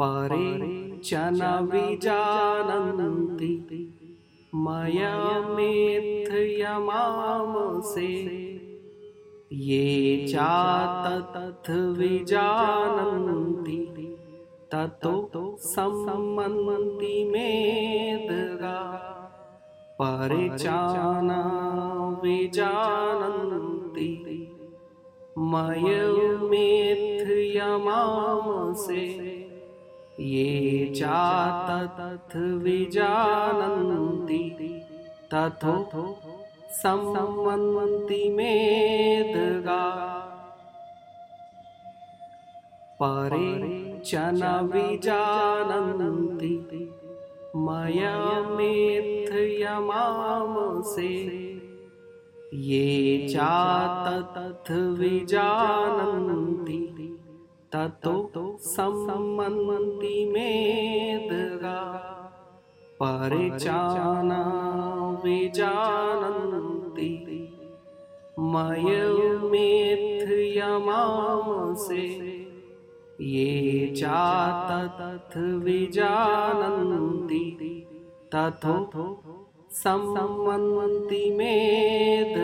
परे च न विजानन्ति मया मेथयमामसे ये चाततथ विजानन्ति, ततो सम्मन्ति मेदगा। परिचाना विजानन्ति मयमेथ्यमामसे ये चाततथ विजानन्ति तथो सम्मन्ति मेदगा। परे च न विजानन्ति मया मेथयमामसे ये चाततथ विजानन्ति ततो सम्मन्ति मेदगा। परिचाना विजानन्ति। मयमेथ्यमामसे ये चाततथ विजानन्ति। तथो सम्मन्ति मेदगा